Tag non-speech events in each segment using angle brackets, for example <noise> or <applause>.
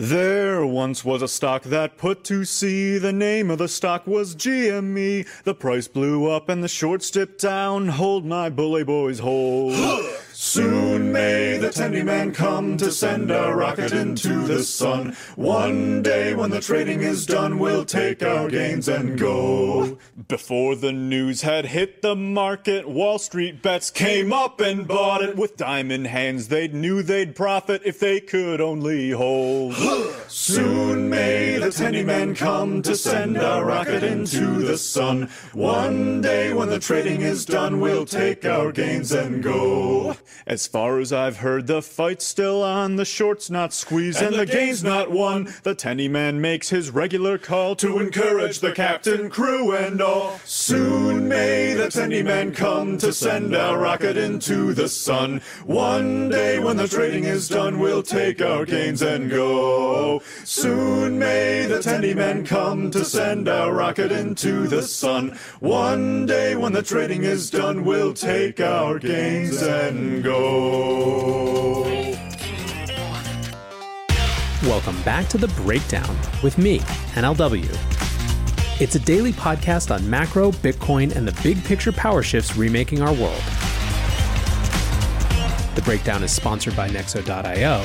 There once was a stock that put to sea. The name of the stock was GME. The price blew up and the shorts dipped down. Hold my bully boys, hold. <laughs> Soon may the tendy man come to send a rocket into the sun. One day when the trading is done, we'll take our gains and go. Before the news had hit the market, Wall Street bets came up and bought it. With diamond hands, they knew they'd profit if they could only hold. Soon may the tendy man come to send a rocket into the sun. One day when the trading is done, we'll take our gains and go. As far as I've heard, the fight's still on, the short's not squeezed, and, the game's not won. The tendy man makes his regular call to encourage the captain, crew, and all. Soon may the tendy man come to send a rocket into the sun. One day when the trading is done, we'll take our gains and go. Soon may the tendy man come to send a rocket into the sun. One day when the trading is done, we'll take our gains and go. Welcome back to The Breakdown with me, NLW. It's a daily podcast on macro, Bitcoin, and the big picture power shifts remaking our world. The Breakdown is sponsored by Nexo.io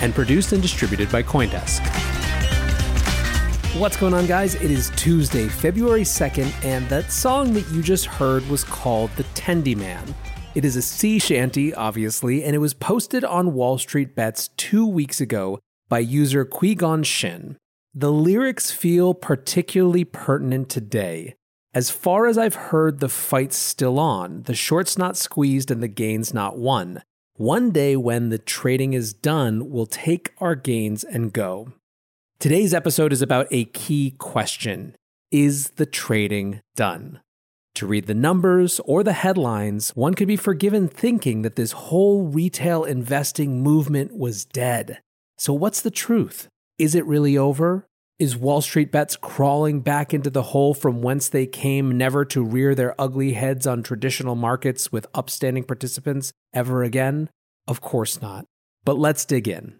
and produced and distributed by Coindesk. What's going on, guys? It is Tuesday, February 2nd, and that song that you just heard was called The Tendy Man. It is a sea shanty, obviously, and it was posted on Wall Street Bets two weeks ago by user Quigon Shin. The lyrics feel particularly pertinent today. As far as I've heard, the fight's still on, the short's not squeezed and the gain's not won. One day when the trading is done, we'll take our gains and go. Today's episode is about a key question Is the trading done? To read the numbers or the headlines, one could be forgiven thinking that this whole retail investing movement was dead. So, what's the truth? Is it really over? Is Wall Street bets crawling back into the hole from whence they came, never to rear their ugly heads on traditional markets with upstanding participants ever again? Of course not. But let's dig in.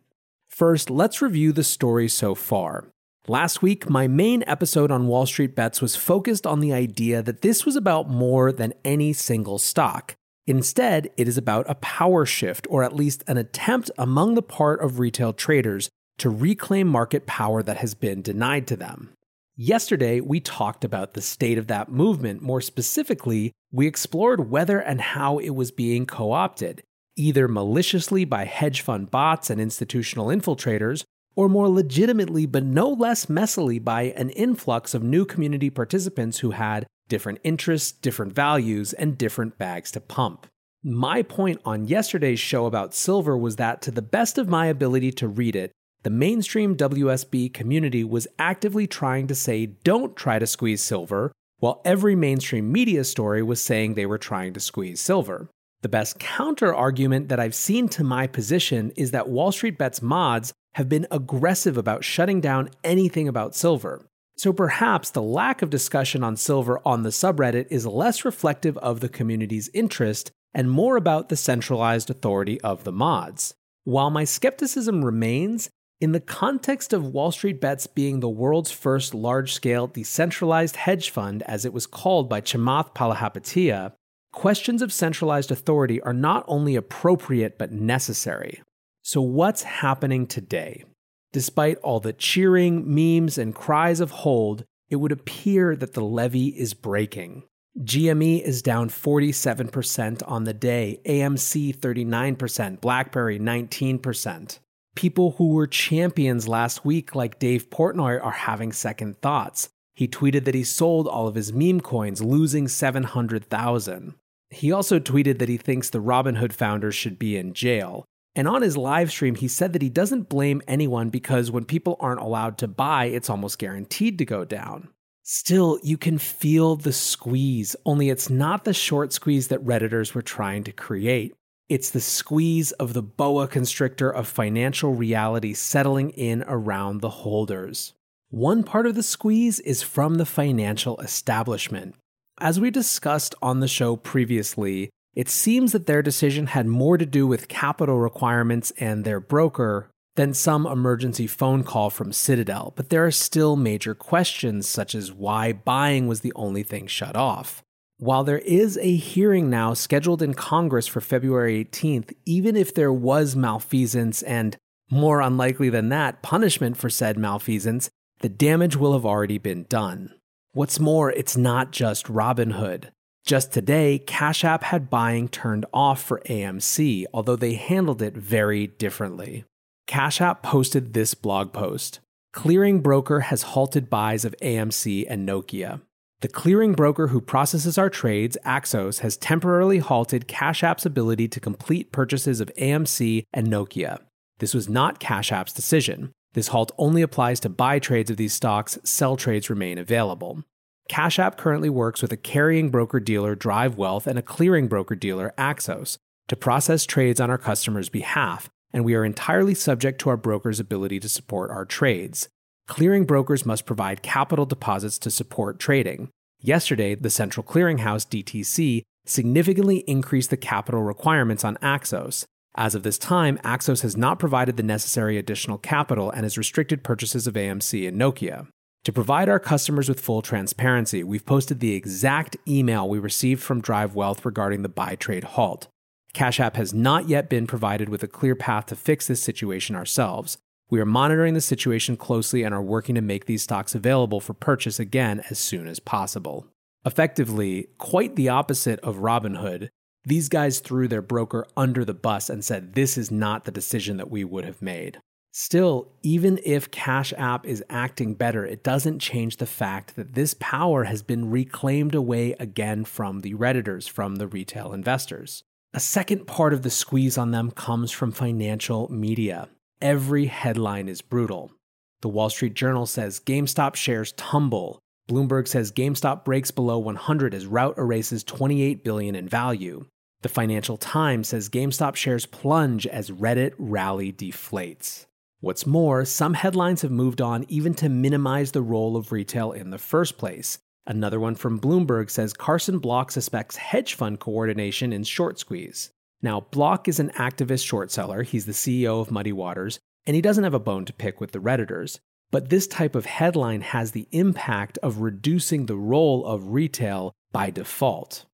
First, let's review the story so far. Last week, my main episode on Wall Street Bets was focused on the idea that this was about more than any single stock. Instead, it is about a power shift, or at least an attempt among the part of retail traders to reclaim market power that has been denied to them. Yesterday, we talked about the state of that movement. More specifically, we explored whether and how it was being co opted, either maliciously by hedge fund bots and institutional infiltrators, or more legitimately but no less messily by an influx of new community participants who had different interests, different values, and different bags to pump. My point on yesterday's show about silver was that, to the best of my ability to read it, the mainstream WSB community was actively trying to say don't try to squeeze silver, while every mainstream media story was saying they were trying to squeeze silver. The best counter argument that I've seen to my position is that Wall Street Bets mods have been aggressive about shutting down anything about silver. So perhaps the lack of discussion on silver on the subreddit is less reflective of the community's interest and more about the centralized authority of the mods. While my skepticism remains, in the context of Wall Street Bets being the world's first large scale decentralized hedge fund, as it was called by Chamath Palihapitiya, questions of centralized authority are not only appropriate but necessary. So, what's happening today? Despite all the cheering, memes, and cries of hold, it would appear that the levee is breaking. GME is down 47% on the day, AMC 39%, BlackBerry 19%. People who were champions last week, like Dave Portnoy, are having second thoughts. He tweeted that he sold all of his meme coins, losing 700,000. He also tweeted that he thinks the Robinhood founders should be in jail. And on his live stream, he said that he doesn't blame anyone because when people aren't allowed to buy, it's almost guaranteed to go down. Still, you can feel the squeeze, only it's not the short squeeze that Redditors were trying to create. It's the squeeze of the boa constrictor of financial reality settling in around the holders. One part of the squeeze is from the financial establishment. As we discussed on the show previously, it seems that their decision had more to do with capital requirements and their broker than some emergency phone call from Citadel, but there are still major questions such as why buying was the only thing shut off. While there is a hearing now scheduled in Congress for February 18th, even if there was malfeasance and, more unlikely than that, punishment for said malfeasance, the damage will have already been done. What's more, it's not just Robinhood. Just today, Cash App had buying turned off for AMC, although they handled it very differently. Cash App posted this blog post Clearing broker has halted buys of AMC and Nokia. The clearing broker who processes our trades, Axos, has temporarily halted Cash App's ability to complete purchases of AMC and Nokia. This was not Cash App's decision. This halt only applies to buy trades of these stocks, sell trades remain available. Cash App currently works with a carrying broker dealer, DriveWealth, and a clearing broker dealer, Axos, to process trades on our customers' behalf, and we are entirely subject to our broker's ability to support our trades. Clearing brokers must provide capital deposits to support trading. Yesterday, the Central Clearinghouse DTC significantly increased the capital requirements on Axos. As of this time, Axos has not provided the necessary additional capital and has restricted purchases of AMC and Nokia. To provide our customers with full transparency, we've posted the exact email we received from DriveWealth regarding the buy trade halt. Cash App has not yet been provided with a clear path to fix this situation ourselves. We are monitoring the situation closely and are working to make these stocks available for purchase again as soon as possible. Effectively, quite the opposite of Robinhood, these guys threw their broker under the bus and said this is not the decision that we would have made. Still, even if Cash App is acting better, it doesn't change the fact that this power has been reclaimed away again from the Redditors, from the retail investors. A second part of the squeeze on them comes from financial media. Every headline is brutal. The Wall Street Journal says GameStop shares tumble. Bloomberg says GameStop breaks below 100 as rout erases 28 billion in value. The Financial Times says GameStop shares plunge as Reddit rally deflates. What's more, some headlines have moved on even to minimize the role of retail in the first place. Another one from Bloomberg says Carson Block suspects hedge fund coordination in short squeeze. Now, Block is an activist short seller, he's the CEO of Muddy Waters, and he doesn't have a bone to pick with the Redditors. But this type of headline has the impact of reducing the role of retail by default.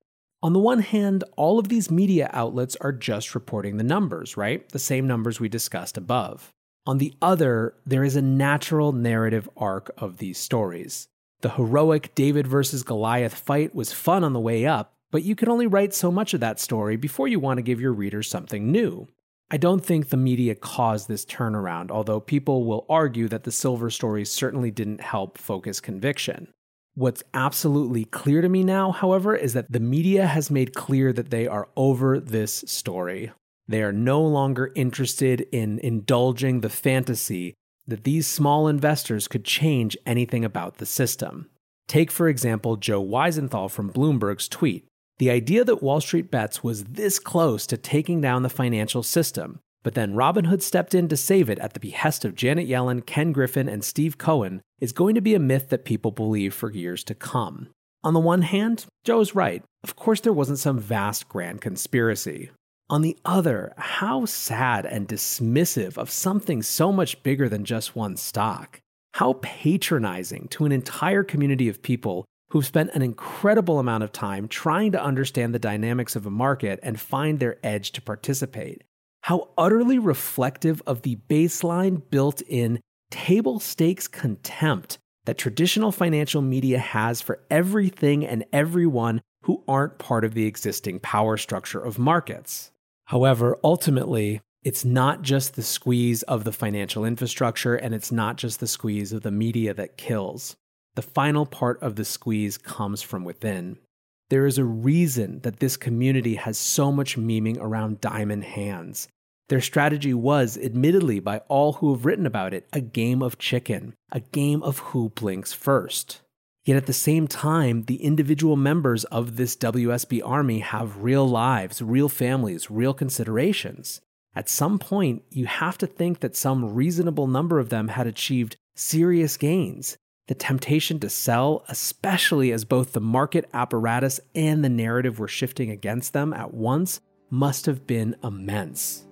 On the one hand, all of these media outlets are just reporting the numbers, right? The same numbers we discussed above. On the other, there is a natural narrative arc of these stories. The heroic David versus Goliath fight was fun on the way up, but you can only write so much of that story before you want to give your readers something new. I don't think the media caused this turnaround, although people will argue that the Silver stories certainly didn't help focus conviction. What's absolutely clear to me now, however, is that the media has made clear that they are over this story. They are no longer interested in indulging the fantasy that these small investors could change anything about the system. Take, for example, Joe Weisenthal from Bloomberg's tweet. The idea that Wall Street Bets was this close to taking down the financial system, but then Robinhood stepped in to save it at the behest of Janet Yellen, Ken Griffin, and Steve Cohen, is going to be a myth that people believe for years to come. On the one hand, Joe is right. Of course, there wasn't some vast grand conspiracy. On the other, how sad and dismissive of something so much bigger than just one stock. How patronizing to an entire community of people who've spent an incredible amount of time trying to understand the dynamics of a market and find their edge to participate. How utterly reflective of the baseline built in table stakes contempt that traditional financial media has for everything and everyone who aren't part of the existing power structure of markets. However, ultimately, it's not just the squeeze of the financial infrastructure and it's not just the squeeze of the media that kills. The final part of the squeeze comes from within. There is a reason that this community has so much memeing around diamond hands. Their strategy was, admittedly, by all who have written about it, a game of chicken, a game of who blinks first. Yet at the same time, the individual members of this WSB army have real lives, real families, real considerations. At some point, you have to think that some reasonable number of them had achieved serious gains, the temptation to sell, especially as both the market apparatus and the narrative were shifting against them at once, must have been immense.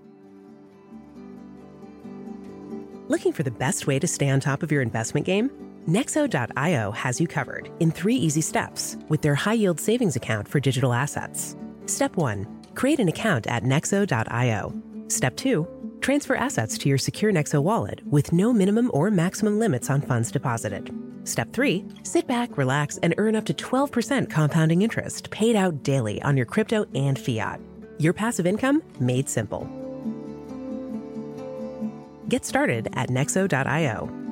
Looking for the best way to stay on top of your investment game? Nexo.io has you covered in three easy steps with their high yield savings account for digital assets. Step one, create an account at Nexo.io. Step two, transfer assets to your secure Nexo wallet with no minimum or maximum limits on funds deposited. Step three, sit back, relax, and earn up to 12% compounding interest paid out daily on your crypto and fiat. Your passive income made simple. Get started at Nexo.io.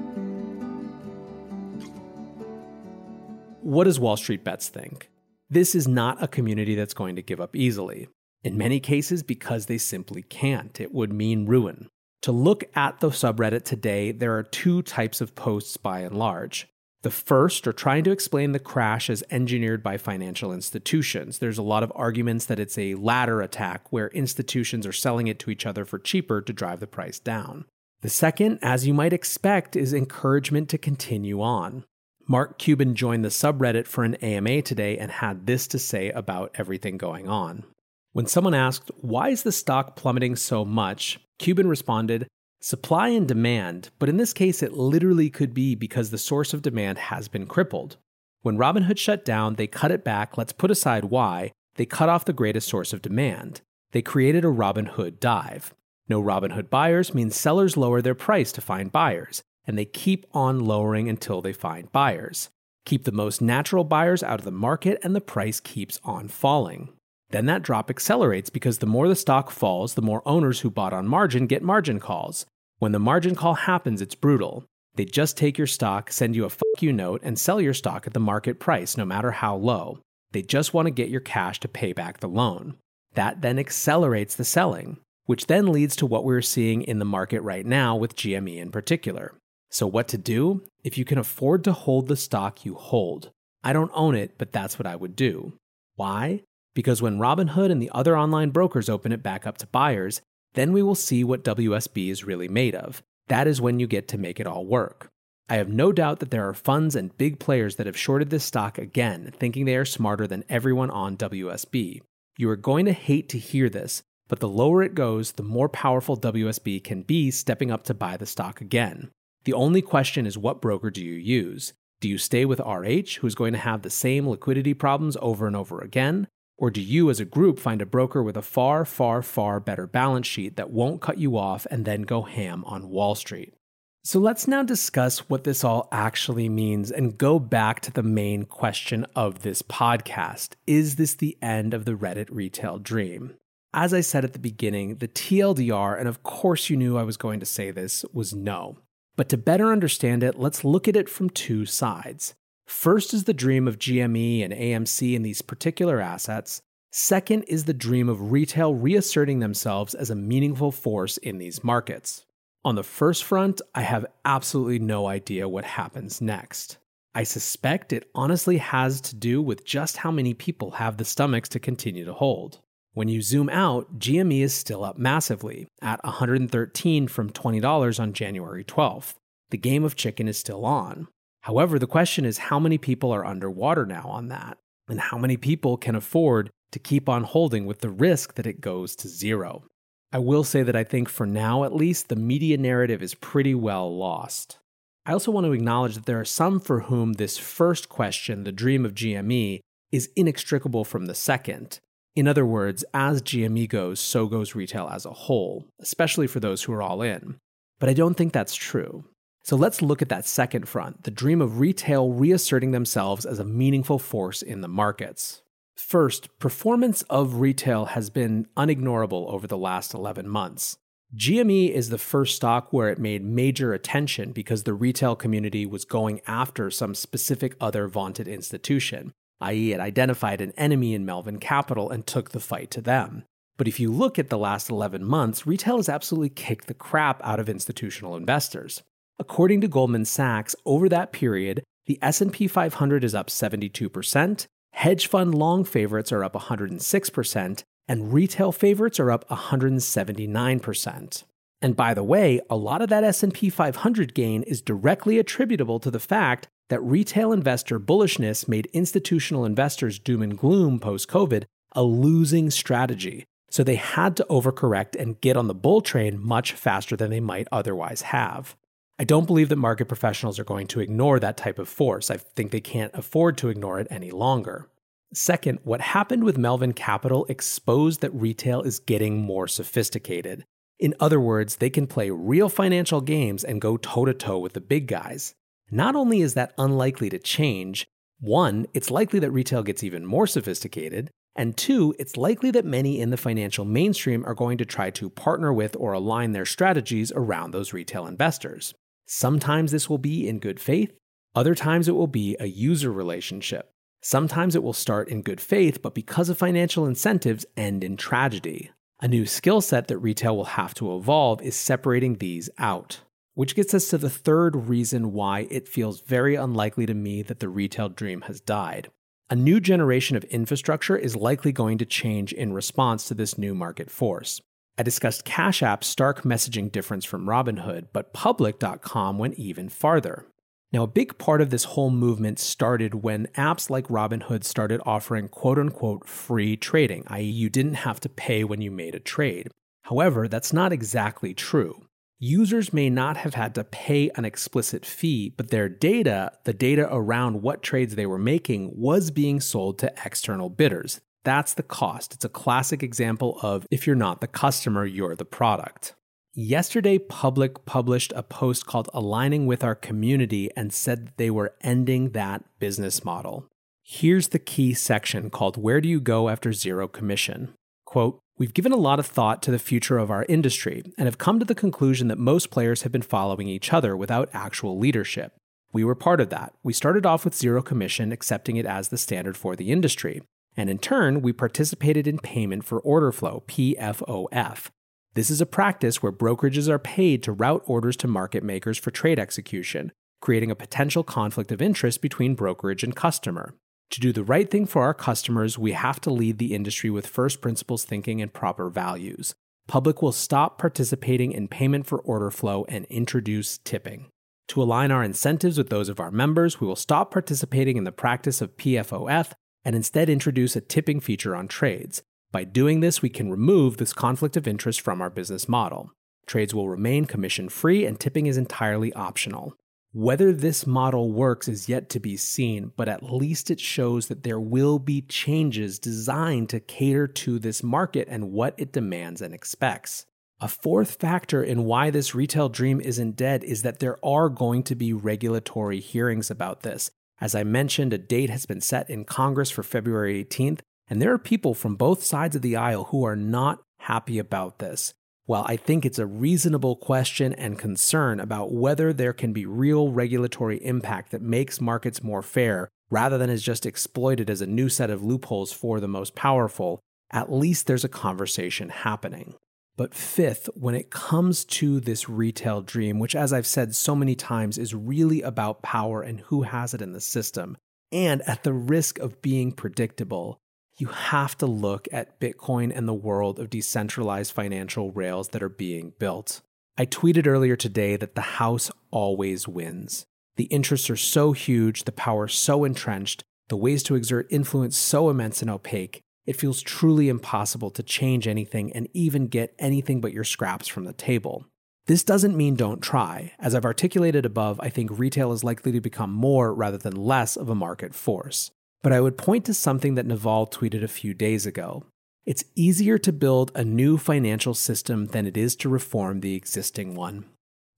What does Wall Street Bets think? This is not a community that's going to give up easily. In many cases, because they simply can't. It would mean ruin. To look at the subreddit today, there are two types of posts by and large. The first are trying to explain the crash as engineered by financial institutions. There's a lot of arguments that it's a ladder attack where institutions are selling it to each other for cheaper to drive the price down. The second, as you might expect, is encouragement to continue on. Mark Cuban joined the subreddit for an AMA today and had this to say about everything going on. When someone asked, Why is the stock plummeting so much? Cuban responded, Supply and demand, but in this case, it literally could be because the source of demand has been crippled. When Robinhood shut down, they cut it back. Let's put aside why. They cut off the greatest source of demand. They created a Robinhood dive. No Robinhood buyers means sellers lower their price to find buyers, and they keep on lowering until they find buyers. Keep the most natural buyers out of the market, and the price keeps on falling. Then that drop accelerates because the more the stock falls, the more owners who bought on margin get margin calls. When the margin call happens, it's brutal. They just take your stock, send you a fuck you note, and sell your stock at the market price, no matter how low. They just want to get your cash to pay back the loan. That then accelerates the selling, which then leads to what we're seeing in the market right now with GME in particular. So, what to do? If you can afford to hold the stock, you hold. I don't own it, but that's what I would do. Why? Because when Robinhood and the other online brokers open it back up to buyers, then we will see what WSB is really made of. That is when you get to make it all work. I have no doubt that there are funds and big players that have shorted this stock again, thinking they are smarter than everyone on WSB. You are going to hate to hear this, but the lower it goes, the more powerful WSB can be stepping up to buy the stock again. The only question is what broker do you use? Do you stay with RH, who's going to have the same liquidity problems over and over again? Or do you, as a group, find a broker with a far, far, far better balance sheet that won't cut you off and then go ham on Wall Street? So let's now discuss what this all actually means and go back to the main question of this podcast. Is this the end of the Reddit retail dream? As I said at the beginning, the TLDR, and of course you knew I was going to say this, was no. But to better understand it, let's look at it from two sides. First is the dream of GME and AMC in these particular assets. Second is the dream of retail reasserting themselves as a meaningful force in these markets. On the first front, I have absolutely no idea what happens next. I suspect it honestly has to do with just how many people have the stomachs to continue to hold. When you zoom out, GME is still up massively, at 113 from $20 on January 12th. The game of chicken is still on. However, the question is how many people are underwater now on that? And how many people can afford to keep on holding with the risk that it goes to zero? I will say that I think for now at least, the media narrative is pretty well lost. I also want to acknowledge that there are some for whom this first question, the dream of GME, is inextricable from the second. In other words, as GME goes, so goes retail as a whole, especially for those who are all in. But I don't think that's true. So let's look at that second front the dream of retail reasserting themselves as a meaningful force in the markets. First, performance of retail has been unignorable over the last 11 months. GME is the first stock where it made major attention because the retail community was going after some specific other vaunted institution, i.e., it identified an enemy in Melvin Capital and took the fight to them. But if you look at the last 11 months, retail has absolutely kicked the crap out of institutional investors. According to Goldman Sachs, over that period, the S&P 500 is up 72%, hedge fund long favorites are up 106%, and retail favorites are up 179%. And by the way, a lot of that S&P 500 gain is directly attributable to the fact that retail investor bullishness made institutional investors doom and gloom post-COVID a losing strategy. So they had to overcorrect and get on the bull train much faster than they might otherwise have. I don't believe that market professionals are going to ignore that type of force. I think they can't afford to ignore it any longer. Second, what happened with Melvin Capital exposed that retail is getting more sophisticated. In other words, they can play real financial games and go toe to toe with the big guys. Not only is that unlikely to change, one, it's likely that retail gets even more sophisticated, and two, it's likely that many in the financial mainstream are going to try to partner with or align their strategies around those retail investors. Sometimes this will be in good faith, other times it will be a user relationship. Sometimes it will start in good faith, but because of financial incentives, end in tragedy. A new skill set that retail will have to evolve is separating these out. Which gets us to the third reason why it feels very unlikely to me that the retail dream has died. A new generation of infrastructure is likely going to change in response to this new market force. I discussed Cash App's stark messaging difference from Robinhood, but Public.com went even farther. Now, a big part of this whole movement started when apps like Robinhood started offering quote unquote free trading, i.e., you didn't have to pay when you made a trade. However, that's not exactly true. Users may not have had to pay an explicit fee, but their data, the data around what trades they were making, was being sold to external bidders. That's the cost. It's a classic example of if you're not the customer, you're the product. Yesterday, Public published a post called Aligning with Our Community and said that they were ending that business model. Here's the key section called Where Do You Go After Zero Commission? Quote, We've given a lot of thought to the future of our industry and have come to the conclusion that most players have been following each other without actual leadership. We were part of that. We started off with zero commission, accepting it as the standard for the industry and in turn, we participated in payment for order flow, PFOF. This is a practice where brokerages are paid to route orders to market makers for trade execution, creating a potential conflict of interest between brokerage and customer. To do the right thing for our customers, we have to lead the industry with first principles thinking and proper values. Public will stop participating in payment for order flow and introduce tipping. To align our incentives with those of our members, we will stop participating in the practice of PFOF and instead introduce a tipping feature on trades. By doing this, we can remove this conflict of interest from our business model. Trades will remain commission free and tipping is entirely optional. Whether this model works is yet to be seen, but at least it shows that there will be changes designed to cater to this market and what it demands and expects. A fourth factor in why this retail dream isn't dead is that there are going to be regulatory hearings about this, as I mentioned, a date has been set in Congress for February 18th, and there are people from both sides of the aisle who are not happy about this. While I think it's a reasonable question and concern about whether there can be real regulatory impact that makes markets more fair rather than is just exploited as a new set of loopholes for the most powerful, at least there's a conversation happening. But fifth, when it comes to this retail dream, which, as I've said so many times, is really about power and who has it in the system, and at the risk of being predictable, you have to look at Bitcoin and the world of decentralized financial rails that are being built. I tweeted earlier today that the house always wins. The interests are so huge, the power so entrenched, the ways to exert influence so immense and opaque it feels truly impossible to change anything and even get anything but your scraps from the table. This doesn't mean don't try. As I've articulated above, I think retail is likely to become more rather than less of a market force. But I would point to something that Naval tweeted a few days ago. It's easier to build a new financial system than it is to reform the existing one.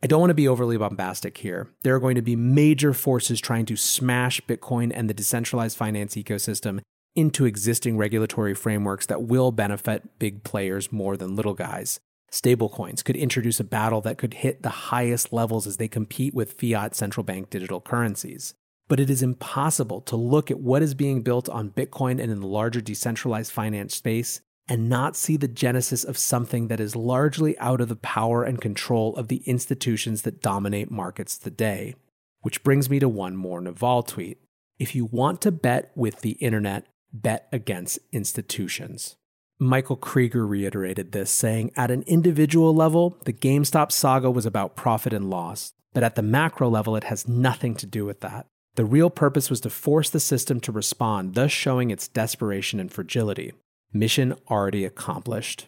I don't want to be overly bombastic here. There are going to be major forces trying to smash Bitcoin and the decentralized finance ecosystem into existing regulatory frameworks that will benefit big players more than little guys. Stablecoins could introduce a battle that could hit the highest levels as they compete with fiat central bank digital currencies. But it is impossible to look at what is being built on Bitcoin and in the larger decentralized finance space and not see the genesis of something that is largely out of the power and control of the institutions that dominate markets today. Which brings me to one more Naval tweet. If you want to bet with the internet, bet against institutions. Michael Krieger reiterated this, saying, At an individual level, the GameStop saga was about profit and loss, but at the macro level, it has nothing to do with that. The real purpose was to force the system to respond, thus showing its desperation and fragility. Mission already accomplished.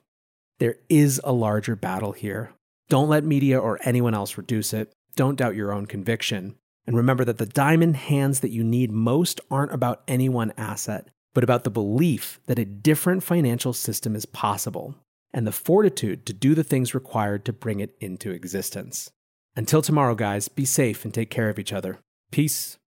There is a larger battle here. Don't let media or anyone else reduce it. don't doubt your own conviction. And remember that the diamond hands that you need most aren't about any one asset, but about the belief that a different financial system is possible and the fortitude to do the things required to bring it into existence. Until tomorrow, guys, be safe and take care of each other. Peace.